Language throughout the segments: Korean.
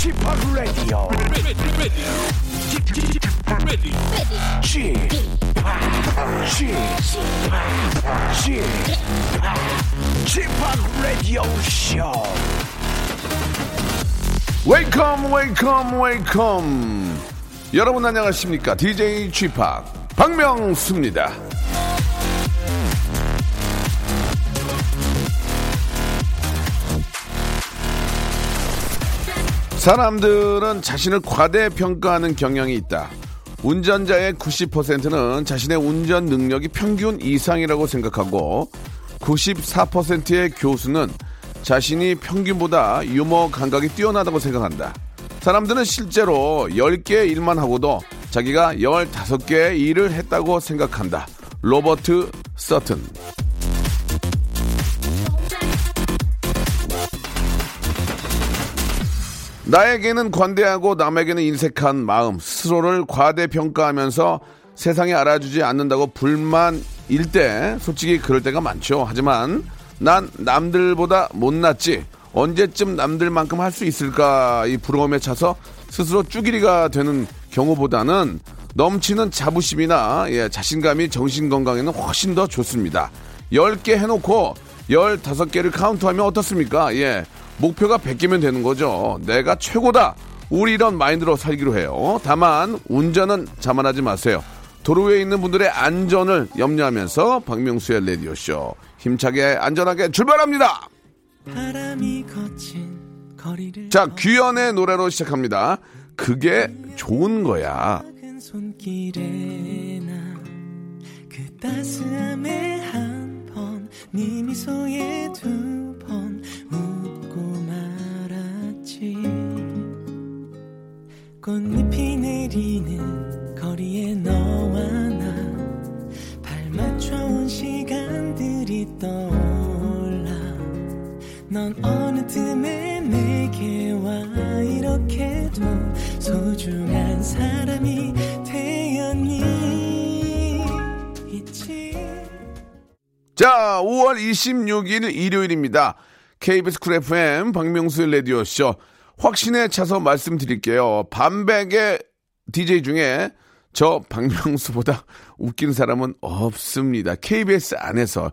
P o p Radio Show. 웨이컴 웨이컴 웨이컴 여러분 안녕하십니까 DJ p 박명수입니다 사람들은 자신을 과대평가하는 경향이 있다 운전자의 90%는 자신의 운전 능력이 평균 이상이라고 생각하고 94%의 교수는 자신이 평균보다 유머 감각이 뛰어나다고 생각한다. 사람들은 실제로 10개의 일만 하고도 자기가 15개의 일을 했다고 생각한다. 로버트 서튼. 나에게는 관대하고 남에게는 인색한 마음, 스스로를 과대평가하면서 세상에 알아주지 않는다고 불만일 때 솔직히 그럴 때가 많죠. 하지만 난 남들보다 못났지. 언제쯤 남들만큼 할 수 있을까 이 부러움에 차서 스스로 쭈기리가 되는 경우보다는 넘치는 자부심이나 예, 자신감이 정신 건강에는 훨씬 더 좋습니다. 10개 해놓고 15개를 카운트하면 어떻습니까? 예. 목표가 100개면 되는 거죠. 내가 최고다. 우리 이런 마인드로 살기로 해요. 다만 운전은 자만하지 마세요. 도로 위에 있는 분들의 안전을 염려하면서 박명수의 라디오 쇼 힘차게 안전하게 출발합니다. 자, 규현의 노래로 시작합니다. 그게 좋은 거야. 나그 따스함에 한번 네 미소에 두 꽃잎이 내리는 거리에 너와 나 발맞춰온 시간들이 떠올라 넌 어느 틈에 내게 와 이렇게도 소중한 사람이 되었니 있지 자, 5월 26일 일요일입니다. KBS 쿨 FM 박명수의 라디오쇼. 확신에 차서 말씀드릴게요. 반백의 DJ 중에 저 박명수보다 웃긴 사람은 없습니다. KBS 안에서.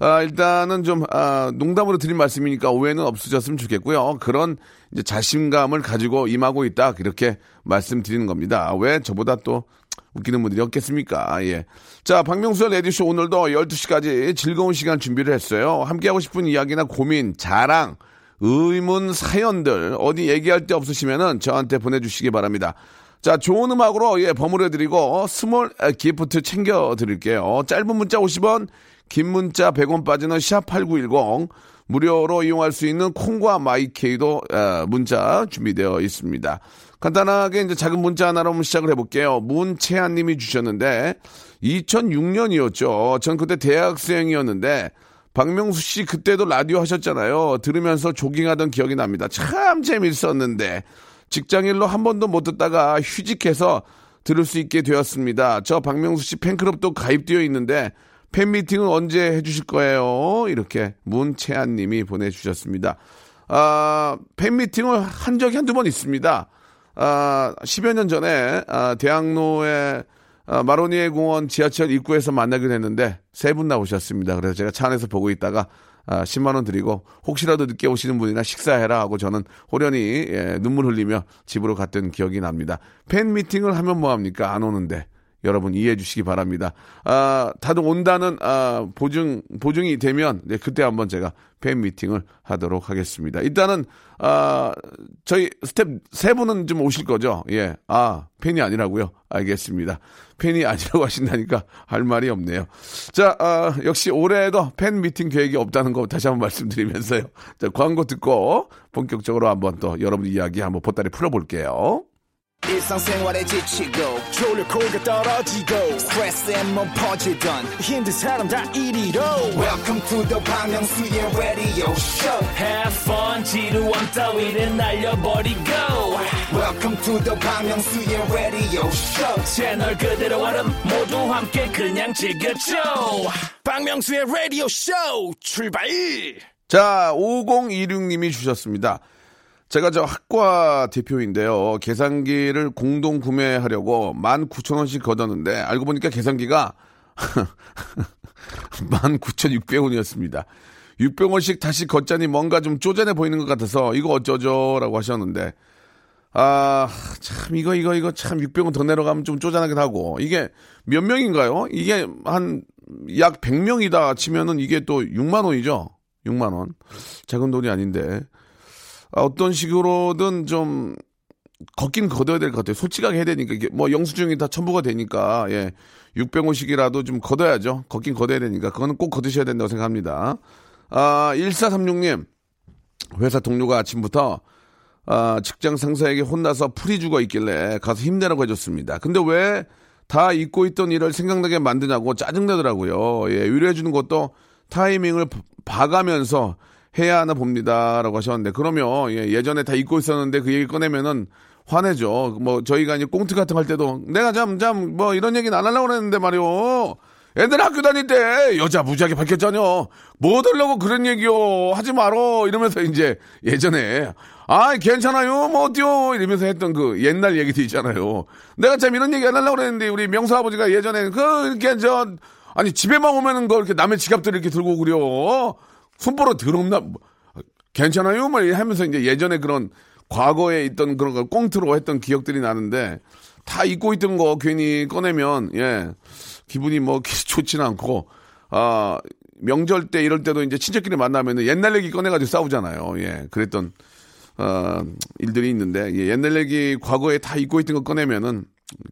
아, 일단은 좀, 아, 농담으로 드린 말씀이니까 오해는 없으셨으면 좋겠고요. 그런 이제 자신감을 가지고 임하고 있다. 이렇게 말씀드리는 겁니다. 왜 저보다 또 웃기는 분들이 없겠습니까? 예. 자, 박명수의 라디오쇼 오늘도 12시까지 즐거운 시간 준비를 했어요. 함께하고 싶은 이야기나 고민, 자랑, 의문, 사연들, 어디 얘기할 데 없으시면은 저한테 보내주시기 바랍니다. 자, 좋은 음악으로, 예, 버무려 드리고, small 아, gift 챙겨 드릴게요. 짧은 문자 50원, 긴 문자 100원 빠지는 샵 8910, 무료로 이용할 수 있는 콩과 마이케이도 아, 문자 준비되어 있습니다. 간단하게 이제 작은 문자 하나로 시작을 해볼게요. 문채한 님이 주셨는데, 2006년이었죠. 전 그때 대학생이었는데, 박명수 씨 그때도 라디오 하셨잖아요. 들으면서 조깅하던 기억이 납니다. 참 재밌었는데, 직장일로 한 번도 못 듣다가 휴직해서 들을 수 있게 되었습니다. 저 박명수 씨 팬클럽도 가입되어 있는데, 팬미팅은 언제 해주실 거예요? 이렇게 문채한 님이 보내주셨습니다. 아, 팬미팅을 한 적이 한두 번 있습니다. 아, 10여 년 전에, 아, 대학로의 아, 마로니에 공원 지하철 입구에서 만나기로 했는데, 세 분 나오셨습니다. 그래서 제가 차 안에서 보고 있다가, 아, 10만 원 드리고, 혹시라도 늦게 오시는 분이나 식사해라 하고 저는 호련히, 예, 눈물 흘리며 집으로 갔던 기억이 납니다. 팬 미팅을 하면 뭐 합니까? 안 오는데. 여러분 이해해 주시기 바랍니다. 아, 다들 온다는, 아, 보증, 보증이 되면, 네, 그때 한번 제가 팬 미팅을 하도록 하겠습니다. 일단은, 아, 저희 스텝 세 분은 좀 오실 거죠? 예. 아, 팬이 아니라고요? 알겠습니다. 팬이 아니라고 하신다니까 할 말이 없네요. 자, 아, 역시 올해에도 팬 미팅 계획이 없다는 거 다시 한번 말씀드리면서요. 자, 광고 듣고 본격적으로 한번 또 여러분 이야기 한번 보따리 풀어 볼게요. 일상생활에 지치고, 졸려 코가 떨어지고, 스트레스에 몸 퍼지던, 힘든 사람 다 이리로. welcome to the Bang Myung-soo's radio show. Have fun 지루함 따위를 날려버리고. Welcome to the Bang Myung-soo's radio show. 채널 그대로 얼음 모두 함께 그냥 즐겨줘. 박명수의 라디오 쇼 출발 자, 5026님이 주셨습니다. 제가 저 학과 대표인데요. 계산기를 공동 구매하려고 19,000원씩 걷었는데 알고 보니까 계산기가 19,600원이었습니다. 600원씩 다시 걷자니 뭔가 좀 쪼잔해 보이는 것 같아서 이거 어쩌죠라고 하셨는데 아, 참, 이거, 이거, 이거 참 600원 더 내려가면 좀 쪼잔하긴 하고. 이게 몇 명인가요? 이게 한 약 100명이다 치면은 이게 또 6만원이죠? 6만원. 작은 돈이 아닌데. 아, 어떤 식으로든 좀 걷긴 걷어야 될 것 같아요. 솔직하게 해야 되니까. 이게 뭐 영수증이 다 첨부가 되니까. 예. 600원씩이라도 좀 걷어야죠. 걷긴 걷어야 되니까. 그거는 꼭 걷으셔야 된다고 생각합니다. 아, 1436님. 회사 동료가 아침부터 아, 직장 상사에게 혼나서 풀이 죽어 있길래 가서 힘내라고 해줬습니다. 근데 왜 다 잊고 있던 일을 생각나게 만드냐고 짜증내더라고요. 예, 위로해주는 것도 타이밍을 봐가면서 해야 하나 봅니다라고 하셨는데 그러면 예, 예전에 다 잊고 있었는데 그 얘기 꺼내면은 화내죠. 뭐 저희가 이제 꽁트 같은 거 할 때도 내가 참참뭐 이런 얘기는 안 하려고 그랬는데 말이요. 애들 학교 다닐 때 여자 무지하게 밝혔잖여. 뭐 들려고 그런 얘기요. 하지 말어. 이러면서 이제 예전에 아 괜찮아요. 뭐 어때요. 이러면서 했던 그 옛날 얘기도 있잖아요. 내가 참 이런 얘기 안 하려고 그랬는데 우리 명수 아버지가 예전에 그 이렇게 저 아니 집에만 오면은 그 이렇게 남의 지갑들 이렇게 들고 그려. 손보러 뭐, 괜찮아요? 막 하면서 이제 예전에 그런 과거에 있던 그런 걸 꽁트로 했던 기억들이 나는데 다 잊고 있던 거 괜히 꺼내면 예 기분이 뭐 좋지는 않고 아 명절 때 이럴 때도 이제 친척끼리 만나면 옛날 얘기 꺼내가지고 싸우잖아요. 예 그랬던 어, 일들이 있는데 예, 옛날 얘기 과거에 다 잊고 있던 거 꺼내면은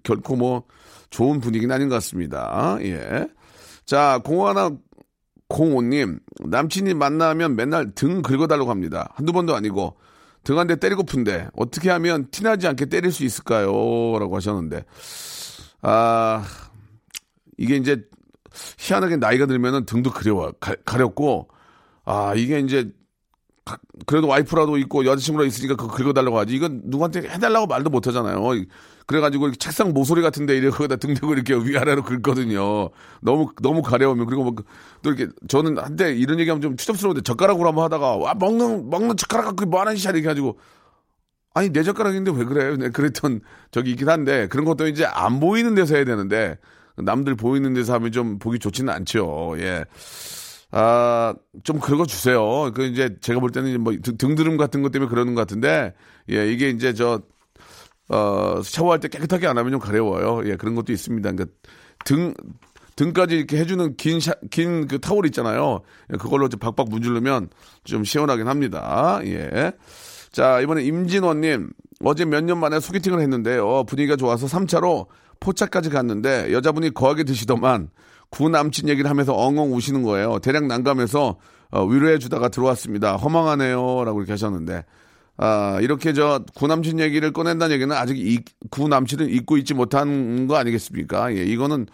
결코 뭐 좋은 분위기는 아닌 것 같습니다. 예. 자, 공하나 공호님, 남친이 만나면 맨날 등 긁어달라고 합니다. 한두 번도 아니고, 등 한 대 때리고픈데, 어떻게 하면 티나지 않게 때릴 수 있을까요? 라고 하셨는데, 아, 이게 이제, 희한하게 나이가 들면은 등도 그려워, 가, 가렵고, 아, 이게 이제, 가, 그래도 와이프라도 있고 여자친구라 있으니까 그거 긁어달라고 하지. 이건 누구한테 해달라고 말도 못 하잖아요. 그래가지고 책상 모서리 같은데 이렇게 거기다 등대고 이렇게 위아래로 긁거든요. 너무 너무 가려우면 그리고 뭐 또 이렇게 저는 한때 이런 얘기하면 좀 추접스러운데 젓가락으로 한번 하다가 와 먹는 먹는 젓가락 갖고 뭐 하는 짓이야 이렇게 가지고 아니 내 젓가락인데 왜 그래? 네, 그랬던 적이 있긴 한데 그런 것도 이제 안 보이는 데서 해야 되는데 남들 보이는 데서 하면 좀 보기 좋지는 않죠. 예. 아, 좀 긁어주세요. 그 이제 제가 볼 때는 뭐 등드름 같은 것 때문에 그러는 것 같은데, 예, 이게 이제 저, 어, 샤워할 때 깨끗하게 안 하면 좀 가려워요. 예, 그런 것도 있습니다. 그러니까 등, 등까지 이렇게 해주는 긴, 긴그 타월 있잖아요. 예, 그걸로 좀 박박 문지르면 좀 시원하긴 합니다. 예. 자, 이번에 임진원님. 어제 몇 년 만에 소개팅을 했는데요. 분위기가 좋아서 3차로 포차까지 갔는데 여자분이 거하게 드시더만 구 남친 얘기를 하면서 엉엉 우시는 거예요. 대략 난감해서 어, 위로해 주다가 들어왔습니다. 허망하네요. 라고 이렇게 하셨는데 아, 이렇게 저 구남친 얘기를 꺼낸다는 얘기는 아직 이 구남친을 잊고 있지 못한 거 아니겠습니까? 예, 이거는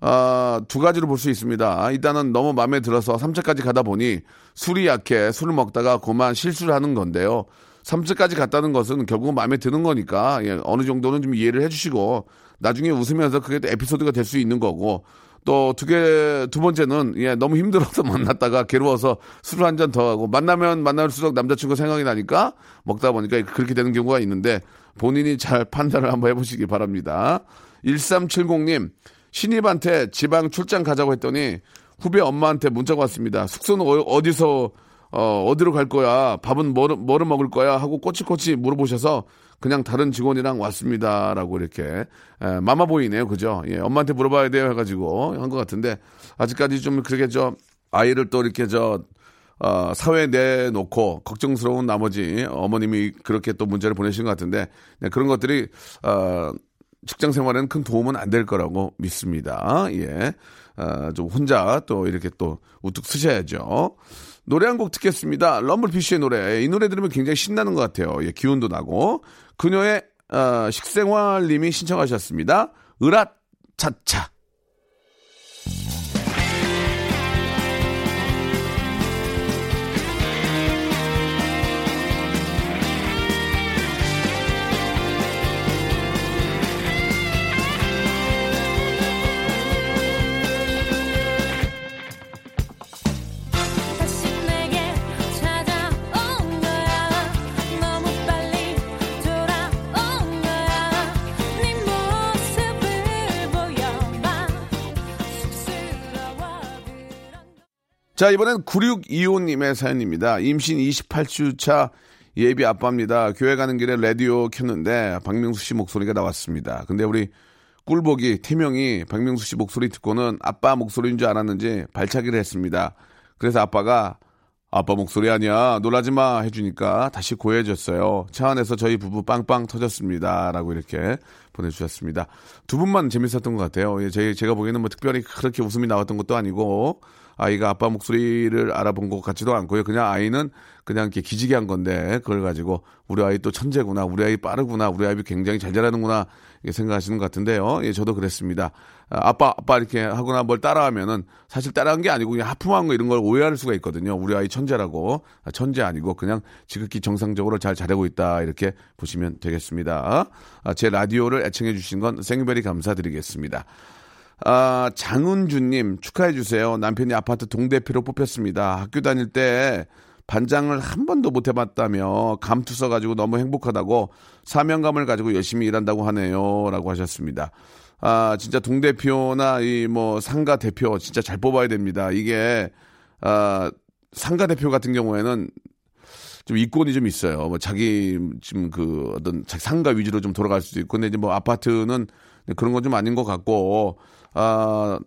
아, 두 가지로 볼 수 있습니다. 일단은 너무 마음에 들어서 3차까지 가다 보니 술이 약해 술을 먹다가 그만 실수를 하는 건데요. 3차까지 갔다는 것은 결국은 마음에 드는 거니까 예, 어느 정도는 좀 이해를 해주시고 나중에 웃으면서 그게 에피소드가 될 수 있는 거고 또 두 개, 두 번째는, 예, 너무 힘들어서 만났다가 괴로워서 술을 한잔 더 하고, 만나면 만날수록 남자친구 생각이 나니까 먹다 보니까 그렇게 되는 경우가 있는데, 본인이 잘 판단을 한번 해보시기 바랍니다. 1370님, 신입한테 지방 출장 가자고 했더니, 후배 엄마한테 문자가 왔습니다. 숙소는 어, 디서 어, 어디로 갈 거야? 밥은 뭐를, 뭐를 먹을 거야? 하고 꼬치꼬치 물어보셔서 그냥 다른 직원이랑 왔습니다. 라고 이렇게. 에, 마마보이네요. 그죠? 예, 엄마한테 물어봐야 돼요. 해가지고 한 것 같은데 아직까지 좀 그렇게 저 아이를 또 이렇게 저 어, 사회에 내놓고 걱정스러운 나머지 어머님이 그렇게 또 문자를 보내신 것 같은데 네, 그런 것들이 어, 직장 생활에는 큰 도움은 안 될 거라고 믿습니다. 예. 어, 좀 혼자 또 이렇게 또 우뚝 쓰셔야죠. 노래 한 곡 듣겠습니다. 럼블피쉬의 노래. 이 노래 들으면 굉장히 신나는 것 같아요. 예, 기운도 나고. 그녀의 어, 식생활님이 신청하셨습니다. 으랏 차차. 자, 이번엔 9625님의 사연입니다. 임신 28주 차 예비 아빠입니다. 교회 가는 길에 라디오 켰는데 박명수 씨 목소리가 나왔습니다. 근데 우리 꿀복이 태명이 박명수 씨 목소리 듣고는 아빠 목소리인 줄 알았는지 발차기를 했습니다. 그래서 아빠가 아빠 목소리 아니야 놀라지 마 해주니까 다시 고해졌어요. 차 안에서 저희 부부 빵빵 터졌습니다.라고 이렇게 보내주셨습니다. 두 분만 재밌었던 것 같아요. 예, 제, 제가 보기에는 뭐 특별히 그렇게 웃음이 나왔던 것도 아니고 아이가 아빠 목소리를 알아본 것 같지도 않고요. 그냥 아이는 그냥 이렇게 기지개 한 건데 그걸 가지고 우리 아이 또 천재구나, 우리 아이 빠르구나, 우리 아이 굉장히 잘 자라는구나 생각하시는 것 같은데요. 예, 저도 그랬습니다. 아, 아빠, 아빠 이렇게 하거나 뭘 따라하면은 사실 따라한 게 아니고 그냥 하품한 거 이런 걸 오해할 수가 있거든요. 우리 아이 천재라고. 아, 천재 아니고 그냥 지극히 정상적으로 잘 자라고 있다. 이렇게 보시면 되겠습니다. 아, 제 라디오를 애청해 주신 건 생별히 감사드리겠습니다. 아, 장은주님 축하해 주세요. 남편이 아파트 동대표로 뽑혔습니다. 학교 다닐 때 반장을 한 번도 못 해봤다며 감투 써가지고 너무 행복하다고 사명감을 가지고 열심히 일한다고 하네요. 라고 하셨습니다. 아, 진짜 동대표나 이 뭐 상가 대표 진짜 잘 뽑아야 됩니다. 이게, 아, 상가 대표 같은 경우에는 좀 이권이 좀 있어요. 뭐 자기 지금 그 어떤 상가 위주로 좀 돌아갈 수도 있고, 근데 이제 뭐 아파트는 그런 건 좀 아닌 것 같고, 아,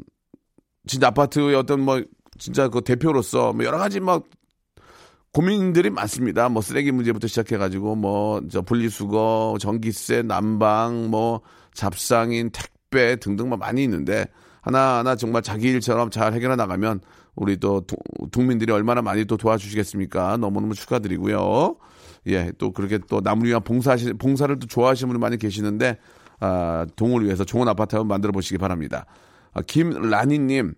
진짜 아파트의 어떤 뭐 진짜 그 대표로서 뭐 여러 가지 막 고민들이 많습니다. 뭐 쓰레기 문제부터 시작해가지고 뭐 저 분리수거, 전기세, 난방, 뭐 잡상인, 택배 등등 뭐 많이 있는데 하나하나 정말 자기 일처럼 잘 해결해 나가면 우리 또 국민들이 얼마나 많이 또 도와주시겠습니까? 너무너무 축하드리고요. 예, 또 그렇게 또 남을 위한 봉사하시, 봉사를 또 좋아하시는 분이 많이 계시는데 아, 동을 위해서 좋은 아파트 한번 만들어 보시기 바랍니다. 아, 김라니님,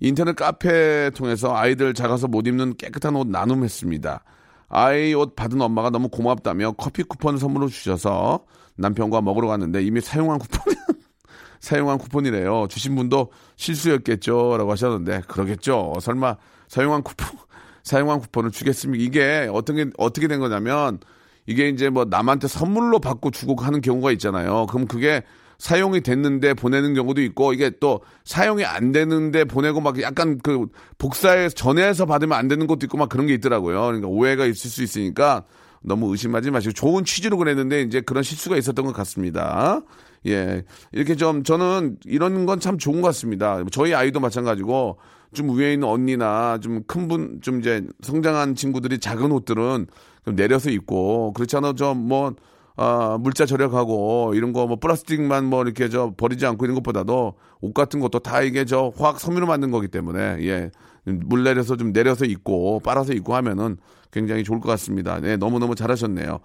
인터넷 카페 통해서 아이들 작아서 못 입는 깨끗한 옷 나눔했습니다. 아이 옷 받은 엄마가 너무 고맙다며 커피 쿠폰을 선물로 주셔서 남편과 먹으러 갔는데 이미 사용한 쿠폰, 사용한 쿠폰이래요. 주신 분도 실수였겠죠. 라고 하셨는데, 그러겠죠. 설마 사용한 쿠폰, 사용한 쿠폰을 주겠습니까? 이게 어떻게, 어떻게 된 거냐면, 이게 이제 뭐 남한테 선물로 받고 주고 하는 경우가 있잖아요. 그럼 그게 사용이 됐는데 보내는 경우도 있고 이게 또 사용이 안 되는데 보내고 막 약간 그 복사해 전해서 받으면 안 되는 것도 있고 막 그런 게 있더라고요. 그러니까 오해가 있을 수 있으니까 너무 의심하지 마시고 좋은 취지로 그랬는데 이제 그런 실수가 있었던 것 같습니다. 예. 이렇게 좀 저는 이런 건 참 좋은 것 같습니다. 저희 아이도 마찬가지고 좀 위에 있는 언니나 좀 큰 분, 좀 이제 성장한 친구들이 작은 옷들은 좀 내려서 입고 그렇잖아 좀뭐 아, 물자 절약하고 이런 거 뭐 플라스틱만 뭐 이렇게 저 버리지 않고 이런 것보다도 옷 같은 것도 다 이게 저 화학 섬유로 만든 거기 때문에 예. 물 내려서 좀 내려서 입고 빨아서 입고 하면은 굉장히 좋을 것 같습니다. 네, 너무너무 잘하셨네요.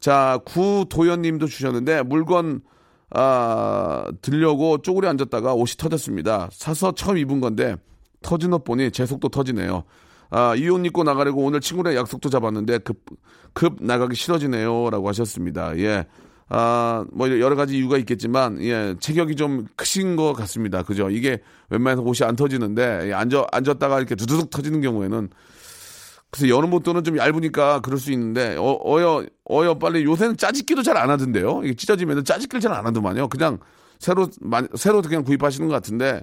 자, 구도현 님도 주셨는데 물건 아, 들려고 쪼그려 앉았다가 옷이 터졌습니다. 사서 처음 입은 건데 터진 옷 보니 제 속도 터지네요. 아, 이 옷 입고 나가려고 오늘 친구랑 약속도 잡았는데 급, 급 나가기 싫어지네요. 라고 하셨습니다. 예. 아, 뭐 여러 가지 이유가 있겠지만, 예, 체격이 좀 크신 것 같습니다. 그죠? 이게 웬만해서 옷이 안 터지는데, 예, 앉아, 앉았다가 이렇게 두두둑 터지는 경우에는, 그래서 여름 옷도는 좀 얇으니까 그럴 수 있는데, 어, 어여, 어여 빨리 요새는 짜집기도 잘 안 하던데요? 이게 찢어지면 짜집기를 잘 안 하더만요. 그냥 새로, 새로 그냥 구입하시는 것 같은데,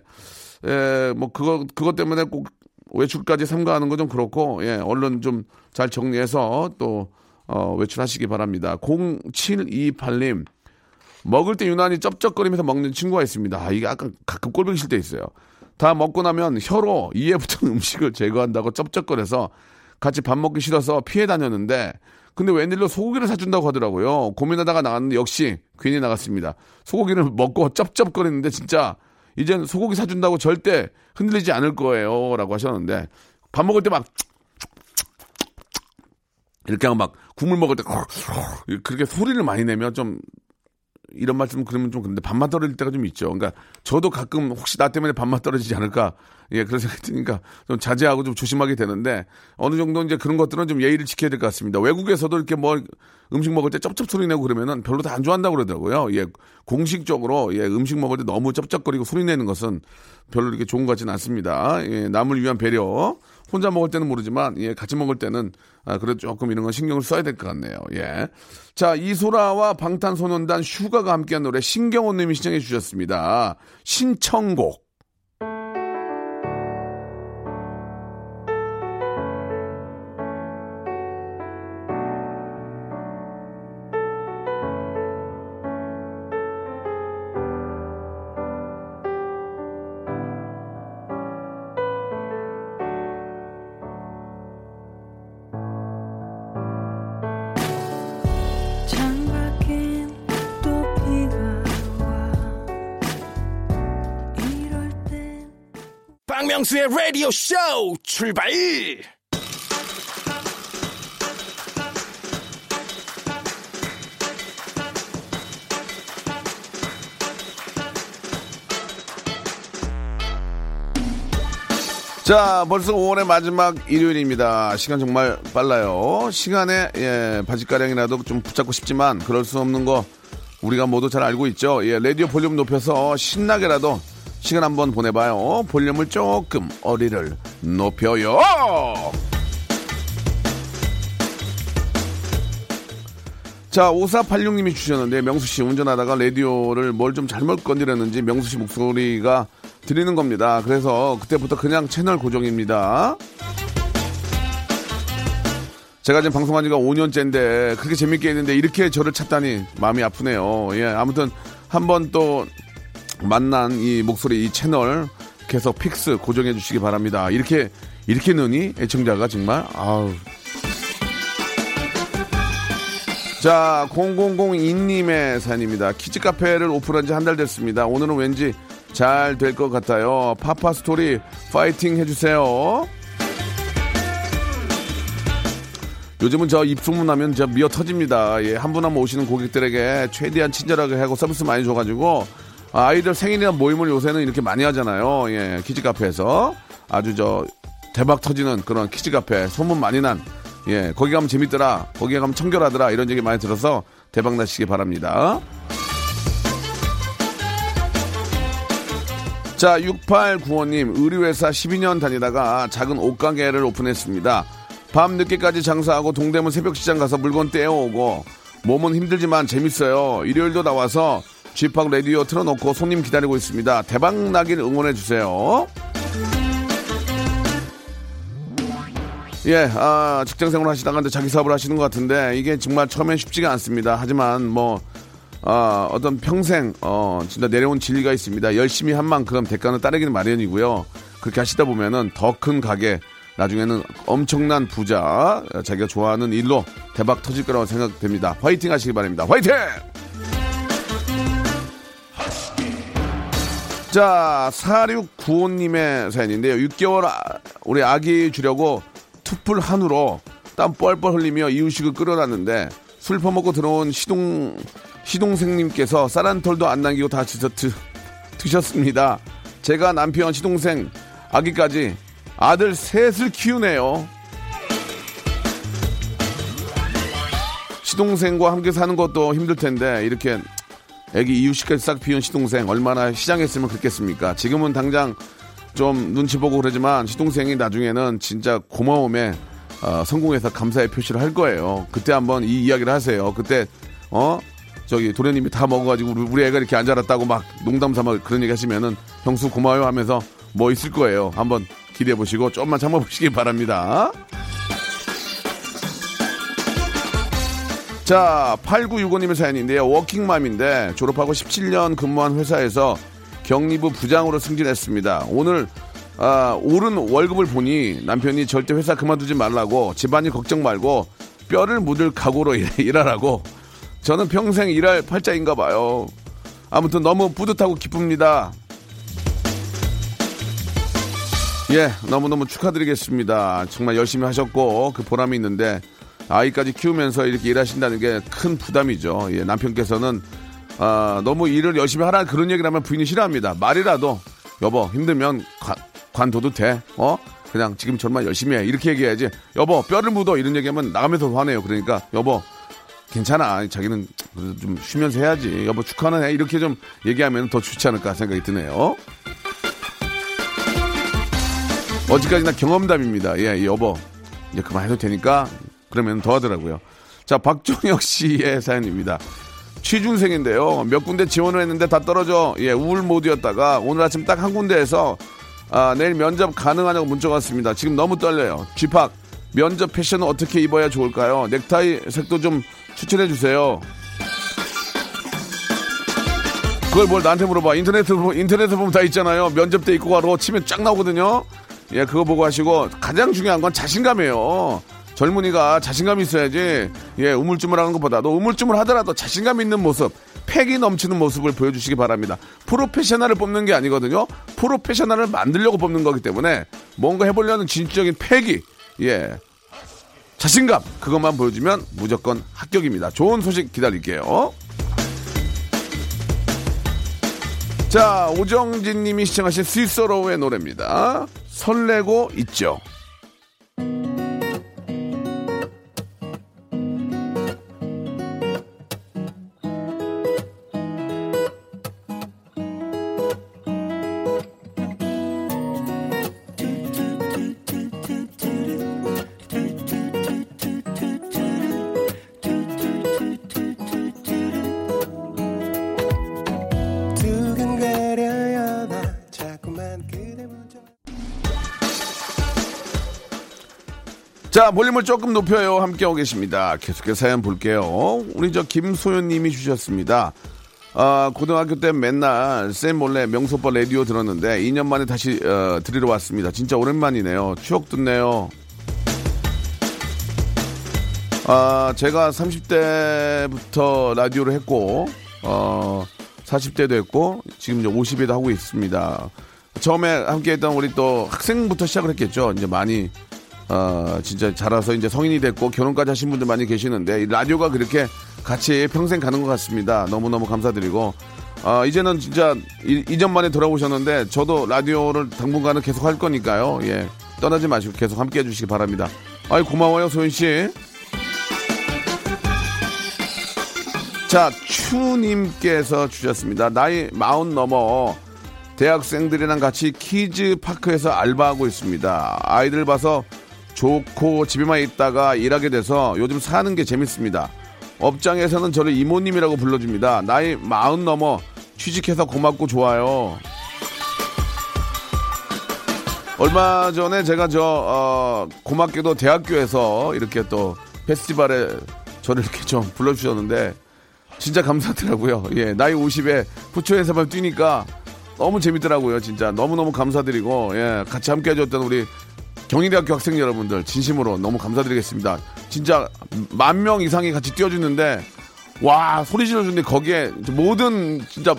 예, 뭐 그거, 그것 때문에 꼭 외출까지 삼가하는 건좀 그렇고, 예, 얼른 좀 잘 정리해서 또, 어, 외출하시기 바랍니다. 0728님, 먹을 때 유난히 쩝쩝거리면서 먹는 친구가 있습니다. 아, 이게 약간 가끔 꼴보기 싫을 때 있어요. 다 먹고 나면 혀로 이에 붙은 음식을 제거한다고 쩝쩝거려서 같이 밥 먹기 싫어서 피해 다녔는데, 근데 웬일로 소고기를 사준다고 하더라고요. 고민하다가 나갔는데 역시 괜히 나갔습니다. 소고기를 먹고 쩝쩝거리는데 진짜 이젠 소고기 사준다고 절대 흔들리지 않을 거예요. 라고 하셨는데, 밥 먹을 때 막, 이렇게 막 국물 먹을 때, 그렇게 소리를 많이 내면 좀, 이런 말씀 그러면 좀 그런데 밥맛 떨어질 때가 좀 있죠. 그러니까 저도 가끔 혹시 나 때문에 밥맛 떨어지지 않을까 예 그런 생각이 드니까 좀 자제하고 좀 조심하게 되는데 어느 정도 이제 그런 것들은 좀 예의를 지켜야 될 것 같습니다. 외국에서도 이렇게 뭐 음식 먹을 때 쩝쩝 소리 내고 그러면은 별로 다 안 좋아한다고 그러더라고요. 예 공식적으로 예 음식 먹을 때 너무 쩝쩝거리고 소리 내는 것은 별로 이렇게 좋은 것 같지는 않습니다. 예 남을 위한 배려. 혼자 먹을 때는 모르지만 예 같이 먹을 때는 아 그래도 조금 이런 건 신경을 써야 될 것 같네요. 예. 자 이소라와 방탄소년단 슈가가 함께한 노래 신경호 님이 신청해 주셨습니다. 신청곡. 박명수의 라디오 쇼 출발! 자, 벌써 5월의 마지막 일요일입니다. 시간 정말 빨라요. 시간에, 예, 바짓가량이라도 좀 붙잡고 싶지만, 그럴 수 없는 거, 우리가 모두 잘 알고 있죠. 예, 라디오 볼륨 높여서 신나게라도 시간 한번 보내봐요. 볼륨을 조금, 어리를 높여요! 자, 5486님이 주셨는데, 명수씨 운전하다가 라디오를 뭘 좀 잘못 건드렸는지 명수씨 목소리가 들리는 겁니다. 그래서 그때부터 그냥 채널 고정입니다. 제가 지금 방송한 지가 5년째인데, 그렇게 재밌게 했는데, 이렇게 저를 찾다니 마음이 아프네요. 예, 아무튼 한번 또 만난 이 목소리, 이 채널 계속 fix 고정해 주시기 바랍니다. 이렇게, 이렇게 느니? 애청자가 정말, 아우. 자, 0002님의 사연입니다. 키즈 카페를 오픈한 지 한 달 됐습니다. 오늘은 왠지 잘 될 것 같아요. 파파 스토리 파이팅 해주세요. 요즘은 저 입소문 하면 저 미어 터집니다. 예, 한 분 한 분 오시는 고객들에게 최대한 친절하게 하고 서비스 많이 줘가지고 아이들 생일이나 모임을 요새는 이렇게 많이 하잖아요. 예, 키즈 카페에서 아주 저 대박 터지는 그런 키즈 카페 소문 많이 난 예, 거기 가면 재밌더라. 거기 가면 청결하더라. 이런 얘기 많이 들어서 대박 나시기 바랍니다. 자, 6895님, 의류회사 12년 다니다가 작은 옷가게를 오픈했습니다. 밤 늦게까지 장사하고 동대문 새벽시장 가서 물건 떼어오고 몸은 힘들지만 재밌어요. 일요일도 나와서 쥐팍 라디오 틀어놓고 손님 기다리고 있습니다. 대박 나길 응원해 주세요. 예, 아, 직장 생활 하시다가 이제 자기 사업을 하시는 것 같은데 이게 정말 처음엔 쉽지가 않습니다. 하지만 뭐, 아, 어떤 평생, 어, 진짜 내려온 진리가 있습니다. 열심히 한 만큼 대가는 따르기는 마련이고요. 그렇게 하시다 보면은 더 큰 가게, 나중에는 엄청난 부자, 자기가 좋아하는 일로 대박 터질 거라고 생각됩니다. 화이팅 하시기 바랍니다. 화이팅! 자, 4695님의 사연인데요. 6개월 아, 우리 아기 주려고 투풀 한우로 땀 뻘뻘 흘리며 이유식을 끓여놨는데 술 퍼먹고 들어온 시동, 시동생님께서 쌀한 톨도 안 남기고 다 드셨, 드, 드셨습니다. 제가 남편, 시동생, 아기까지 아들 셋을 키우네요. 시동생과 함께 사는 것도 힘들 텐데 이렇게 애기 이유식까지 싹 비운 시동생 얼마나 시장했으면 그렇겠습니까? 지금은 당장 좀 눈치 보고 그러지만 시동생이 나중에는 진짜 고마움에 어, 성공해서 감사의 표시를 할 거예요. 그때 한번 이 이야기를 하세요. 그때 어 저기 도련님이 다 먹어가지고 우리, 우리 애가 이렇게 안 자랐다고 막 농담 삼아 그런 얘기 하시면은 형수 고마워요 하면서 뭐 있을 거예요. 한번 기대해 보시고 조금만 참아 보시기 바랍니다. 자, 8965님의 사연인데요. 워킹맘인데 졸업하고 17년 근무한 회사에서 격리부 부장으로 승진했습니다. 오늘 아, 오른 월급을 보니 남편이 절대 회사 그만두지 말라고 집안일 걱정 말고 뼈를 묻을 각오로 일 하라고 저는 평생 일할 팔자인가 봐요. 아무튼 너무 뿌듯하고 기쁩니다. 예, 너무너무 축하드리겠습니다. 정말 열심히 하셨고 그 보람이 있는데 아이까지 키우면서 이렇게 일하신다는 게 큰 부담이죠. 예, 남편께서는 아, 너무 일을 열심히 하라 그런 얘기를 하면 부인이 싫어합니다. 말이라도 여보 힘들면 관, 관둬도 돼. 어? 그냥 지금 정말 열심히 해. 이렇게 얘기해야지. 여보 뼈를 묻어 이런 얘기하면 나가면서 화내요. 그러니까 여보 괜찮아. 자기는 좀 쉬면서 해야지. 여보 축하는 해. 이렇게 좀 얘기하면 더 좋지 않을까 생각이 드네요. 어디까지나 경험담입니다. 예, 여보 이제 그만해도 되니까 그러면 더 하더라고요. 자, 박종혁 씨의 사연입니다. 취준생인데요. 몇 군데 지원을 했는데 다 떨어져 예, 우울 모드였다가 오늘 아침 딱 한 군데에서 아, 내일 면접 가능하냐고 문자가 왔습니다. 지금 너무 떨려요. 쥐팍 면접 패션은 어떻게 입어야 좋을까요? 넥타이 색도 좀 추천해 주세요. 그걸 뭘 나한테 물어봐. 인터넷에, 인터넷에 보면 다 있잖아요. 면접 때 입고 가로 치면 쫙 나오거든요. 예, 그거 보고 하시고 가장 중요한 건 자신감이에요. 젊은이가 자신감 있어야지. 예 우물쭈물하는 것보다도 우물쭈물 하더라도 자신감 있는 모습 패기 넘치는 모습을 보여주시기 바랍니다. 프로페셔널을 뽑는 게 아니거든요. 프로페셔널을 만들려고 뽑는 거기 때문에 뭔가 해보려는 진취적인 패기 예 자신감 그것만 보여주면 무조건 합격입니다. 좋은 소식 기다릴게요. 자 오정진 님이 시청하신 스위스로우의 노래입니다. 설레고 있죠 자, 볼륨을 조금 높여요. 함께하고 계십니다. 계속해서 사연 볼게요. 우리 저 김소연 님이 주셨습니다. 아, 고등학교 때 맨날 쌤 몰래 명소빠 라디오 들었는데 2년 만에 다시 어, 들으러 왔습니다. 진짜 오랜만이네요. 추억 돋네요. 아, 제가 30대부터 라디오를 했고, 어, 40대도 했고, 지금 이제 50에도 하고 있습니다. 처음에 함께 했던 우리 또 학생부터 시작을 했겠죠. 이제 많이, 어, 진짜 자라서 이제 성인이 됐고, 결혼까지 하신 분들 많이 계시는데, 이 라디오가 그렇게 같이 평생 가는 것 같습니다. 너무너무 감사드리고, 아, 이제는 진짜 이, 이전 만에 돌아오셨는데, 저도 라디오를 당분간은 계속 할 거니까요. 예. 떠나지 마시고 계속 함께 해주시기 바랍니다. 아이, 고마워요, 소연 씨. 자, 추님께서 주셨습니다. 나이 마흔 넘어 대학생들이랑 같이 키즈 파크에서 알바하고 있습니다. 아이들 봐서 좋고 집에만 있다가 일하게 돼서 요즘 사는 게 재밌습니다. 업장에서는 저를 이모님이라고 불러줍니다. 나이 마흔 넘어 취직해서 고맙고 좋아요. 얼마 전에 제가 저 어, 고맙게도 대학교에서 이렇게 또 페스티벌에 저를 이렇게 좀 불러주셨는데 진짜 감사하더라고요. 예, 나이 50에 부처에서만 뛰니까 너무 재밌더라고요. 진짜 너무너무 감사드리고 예, 같이 함께 해줬던 우리 경희대학교 학생 여러분들 진심으로 너무 감사드리겠습니다. 진짜 만 명 이상이 같이 뛰어주는데 와 소리 질러주는데 거기에 모든 진짜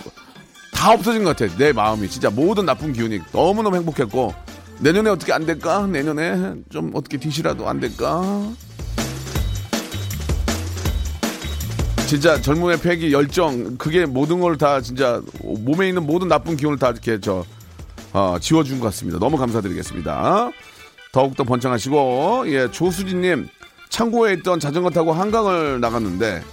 다 없어진 것 같아. 내 마음이 진짜 모든 나쁜 기운이 너무너무 행복했고 내년에 어떻게 안 될까? 내년에 좀 어떻게 디시라도 안 될까? 진짜 젊음의 패기, 열정, 그게 모든 걸 다 진짜 몸에 있는 모든 나쁜 기운을 다 이렇게 저 어, 지워준 것 같습니다. 너무 감사드리겠습니다. 더욱더 번창하시고 예 조수진님 창고에 있던 자전거 타고 한강을 나갔는데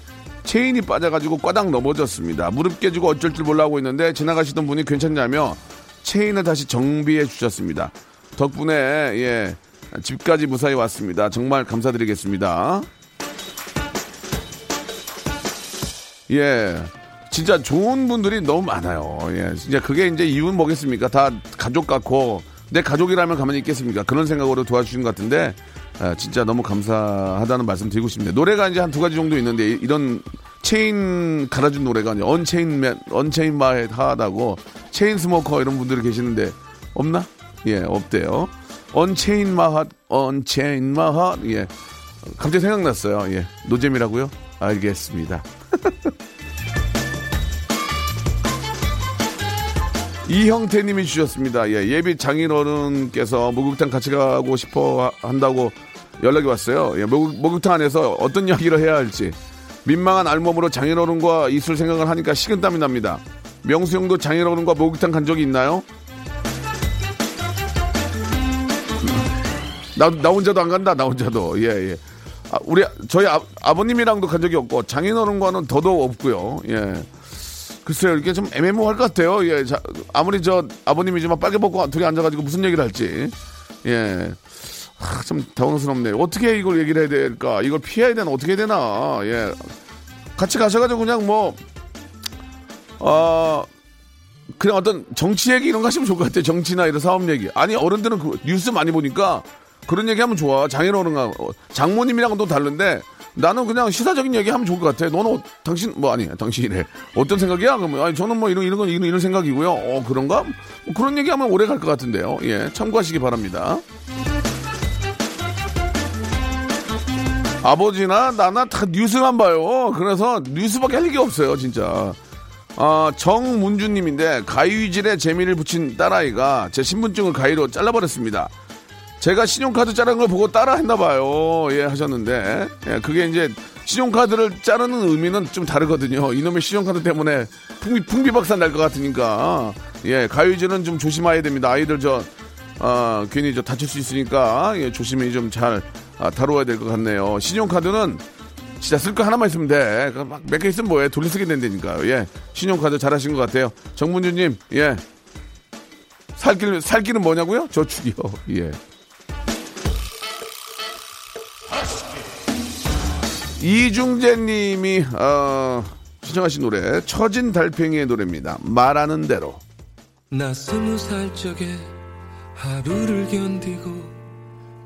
체인이 빠져가지고 꽈당 넘어졌습니다. 무릎 깨지고 어쩔 줄 몰라 하고 있는데 지나가시던 분이 괜찮냐며 체인을 다시 정비해 주셨습니다. 덕분에 예 집까지 무사히 왔습니다. 정말 감사드리겠습니다. 예. 진짜 좋은 분들이 너무 많아요. 예. 진짜 그게 이제 이유는 뭐겠습니까? 다 가족 같고, 내 가족이라면 가만히 있겠습니까? 그런 생각으로 도와주신 것 같은데, 예, 진짜 너무 감사하다는 말씀 드리고 싶네요. 노래가 이제 한 두 가지 정도 있는데, 이- 이런 체인 갈아준 노래가 아니에요. 언체인맨, 언체인 마에 하다고, 체인 스모커 이런 분들이 계시는데, 없나? 예, 없대요. 언체인 마핫, 언체인 마핫, 예. 갑자기 생각났어요. 예. 노잼이라고요? 알겠습니다. 이형태님이 주셨습니다. 예, 예비 장인어른께서 목욕탕 같이 가고 싶어 하- 한다고 연락이 왔어요. 예, 목욕, 목욕탕 안에서 어떤 이야기를 해야 할지 민망한 알몸으로 장인어른과 있을 생각을 하니까 식은땀이 납니다. 명수 형도 장인어른과 목욕탕 간 적이 있나요? 나, 나 혼자도 안 간다. 나 혼자도. 예, 예. 아, 우리 저희 아, 아버님이랑도 간 적이 없고 장인어른과는 더더욱 없고요. 예. 글쎄요, 이게 좀 애매모호할 것 같아요. 예, 자, 아무리 저 아버님이 지만 빨개 벗고 둘이 앉아가지고 무슨 얘기를 할지. 예. 아, 좀 당황스럽네요. 어떻게 이걸 얘기를 해야 될까? 이걸 피해야 되나? 어떻게 해야 되나? 예. 같이 가셔가지고 그냥 뭐, 어, 그냥 어떤 정치 얘기 이런 거 하시면 좋을 것 같아요. 정치나 이런 사업 얘기. 아니, 어른들은 그 뉴스 많이 보니까 그런 얘기 하면 좋아. 장인 어른과, 어, 장모님이랑은 또 다른데 나는 그냥 시사적인 얘기 하면 좋을 것 같아. 너는 어- 당신 뭐 아니 당신이래. 어떤 생각이야? 그러면 아니 저는 뭐 이런 이런 건 이런, 이런 생각이고요. 어 그런가? 뭐 그런 얘기 하면 오래 갈 것 같은데요. 예 참고하시기 바랍니다. 아버지나 나나 다 뉴스만 봐요. 그래서 뉴스밖에 할 얘기 없어요, 진짜. 아, 정문주님인데 가위질에 재미를 붙인 딸아이가 제 신분증을 가위로 잘라버렸습니다. 제가 신용카드 자른 걸 보고 따라 했나 봐요. 예, 하셨는데. 예, 그게 이제 신용카드를 자르는 의미는 좀 다르거든요. 이놈의 신용카드 때문에 풍비, 풍비박산 날 것 같으니까. 예, 가위질은 좀 조심해야 됩니다. 아이들 저, 아, 괜히 저 다칠 수 있으니까, 예, 조심히 좀잘 아, 다루어야 될 것 같네요. 신용카드는 진짜 쓸 거 하나만 있으면 돼. 막몇개 있으면 뭐해. 돌려 쓰게 된다니까요. 예. 신용카드 잘하신 것 같아요. 정문주님, 예. 살길, 살길은 뭐냐고요? 저축이요. 예. 이중재 님이, 어, 신청하신 노래, 처진 달팽이의 노래입니다. 말하는 대로. 나 스무 살 적에 하루를 견디고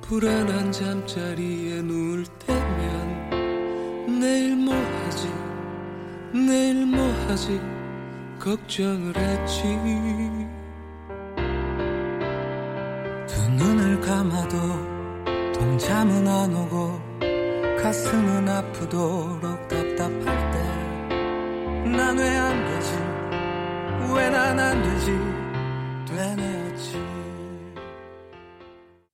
불안한 잠자리에 누울 때면 내일 뭐 하지 내일 뭐 하지 걱정을 했지 두 눈을 감아도 통 잠은 안 오고 가슴은 아프도록 답답할 때 난 왜 안 되지 왜 난 안 되지 되뇌었지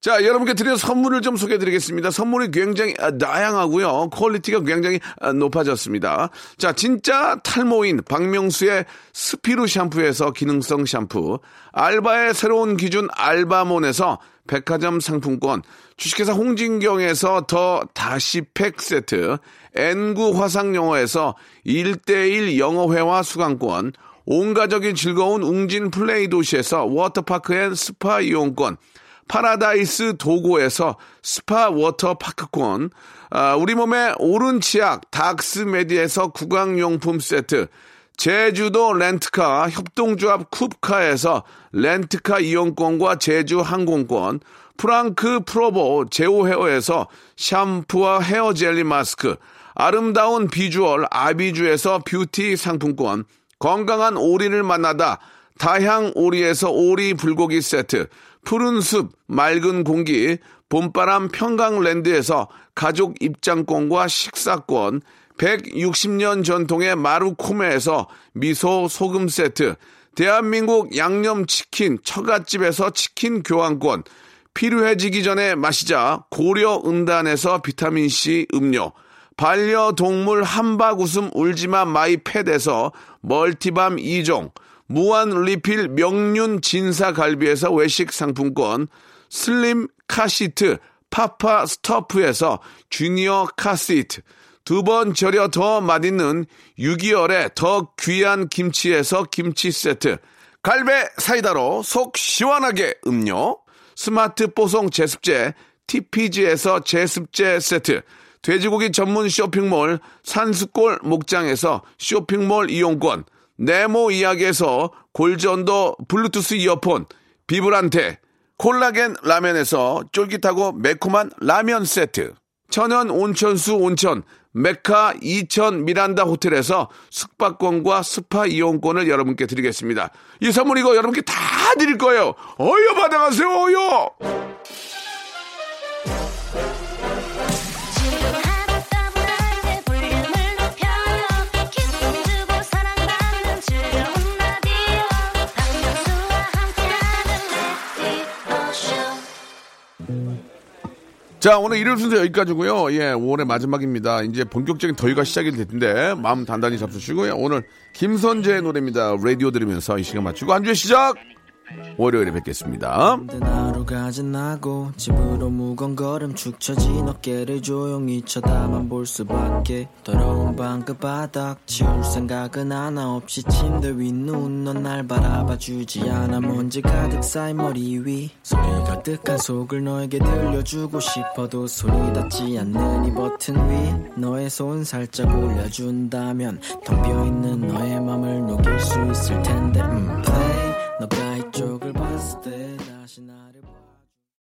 자, 여러분께 드린 선물을 좀 소개해 드리겠습니다. 선물이 굉장히 아, 다양하고요. 퀄리티가 굉장히 아, 높아졌습니다. 자, 진짜 탈모인 박명수의 스피루 샴푸에서 기능성 샴푸, 알바의 새로운 기준 알바몬에서 백화점 상품권, 주식회사 홍진경에서 더 다시 팩 세트, N구 화상영어에서 1대1 영어회화 수강권, 온가족이 즐거운 웅진 플레이 도시에서 워터파크 and 스파 이용권, 파라다이스 도고에서 스파 워터파크권, 아, 우리 몸의 오른 치약 닥스메디에서 구강용품 세트, 제주도 렌트카 협동조합 쿱카에서 렌트카 이용권과 제주 항공권, 프랑크 프로보 제오 헤어에서 샴푸와 헤어 젤리 마스크, 아름다운 비주얼 아비주에서 뷰티 상품권, 건강한 오리를 만나다 다향 오리에서 오리 불고기 세트, 푸른 숲, 맑은 공기, 봄바람 평강랜드에서 가족 입장권과 식사권, 160년 전통의 마루코메에서 미소 소금 세트, 대한민국 양념치킨 처갓집에서 치킨 교환권, 필요해지기 전에 마시자. 고려 은단에서 비타민C 음료, 반려동물 함박웃음 울지마 마이 펫에서 멀티밤 2종, 무한 리필 명륜 진사 갈비에서 외식 상품권, 슬림 카시트 파파 스토프에서 주니어 카시트, 두 번 절여 더 맛있는 6개월의 더 귀한 김치에서 김치 세트, 갈배 사이다로 속 시원하게 음료, 스마트 뽀송 제습제 TPG에서 제습제 세트, 돼지고기 전문 쇼핑몰 산수골 목장에서 쇼핑몰 이용권, 네모 이야기에서 골전도 블루투스 이어폰, 비브란테, 콜라겐 라면에서 쫄깃하고 매콤한 라면 세트, 천연 온천수 온천, 메카 이천 미란다 호텔에서 숙박권과 스파 이용권을 여러분께 드리겠습니다. 이 선물 이거 여러분께 다 드릴 거예요. 어여 받아가세요, 어여! 자, 오늘 일요일 순서 여기까지고요. 예, 5월의 마지막입니다. 이제 본격적인 더위가 시작이 될 텐데 마음 단단히 잡수시고요. 오늘 김선재의 노래입니다. 라디오 들으면서 이 시간 마치고 한 주의 시작! 월요일에 뵙겠습니다. 하루가 지나고 집으로 무거운 걸음 축 처진 어깨를 조용히 쳐다만 볼 수밖에. 더러운 방 끝바닥 치울 생각은 하나 없이 침대 윗눈 넌날 바라봐 주지 않아. 먼지 가득 쌓인 머리 위 소리 가득한 속을 너에게 들려주고 싶어도 소리 닿지 않는 이 버튼 위 너의 손 살짝 올려준다면 텅 비어있는 너의 맘을 녹일 수 있을 텐데. 음, play. 너가 이 쪽을 봤을 때 다시 나를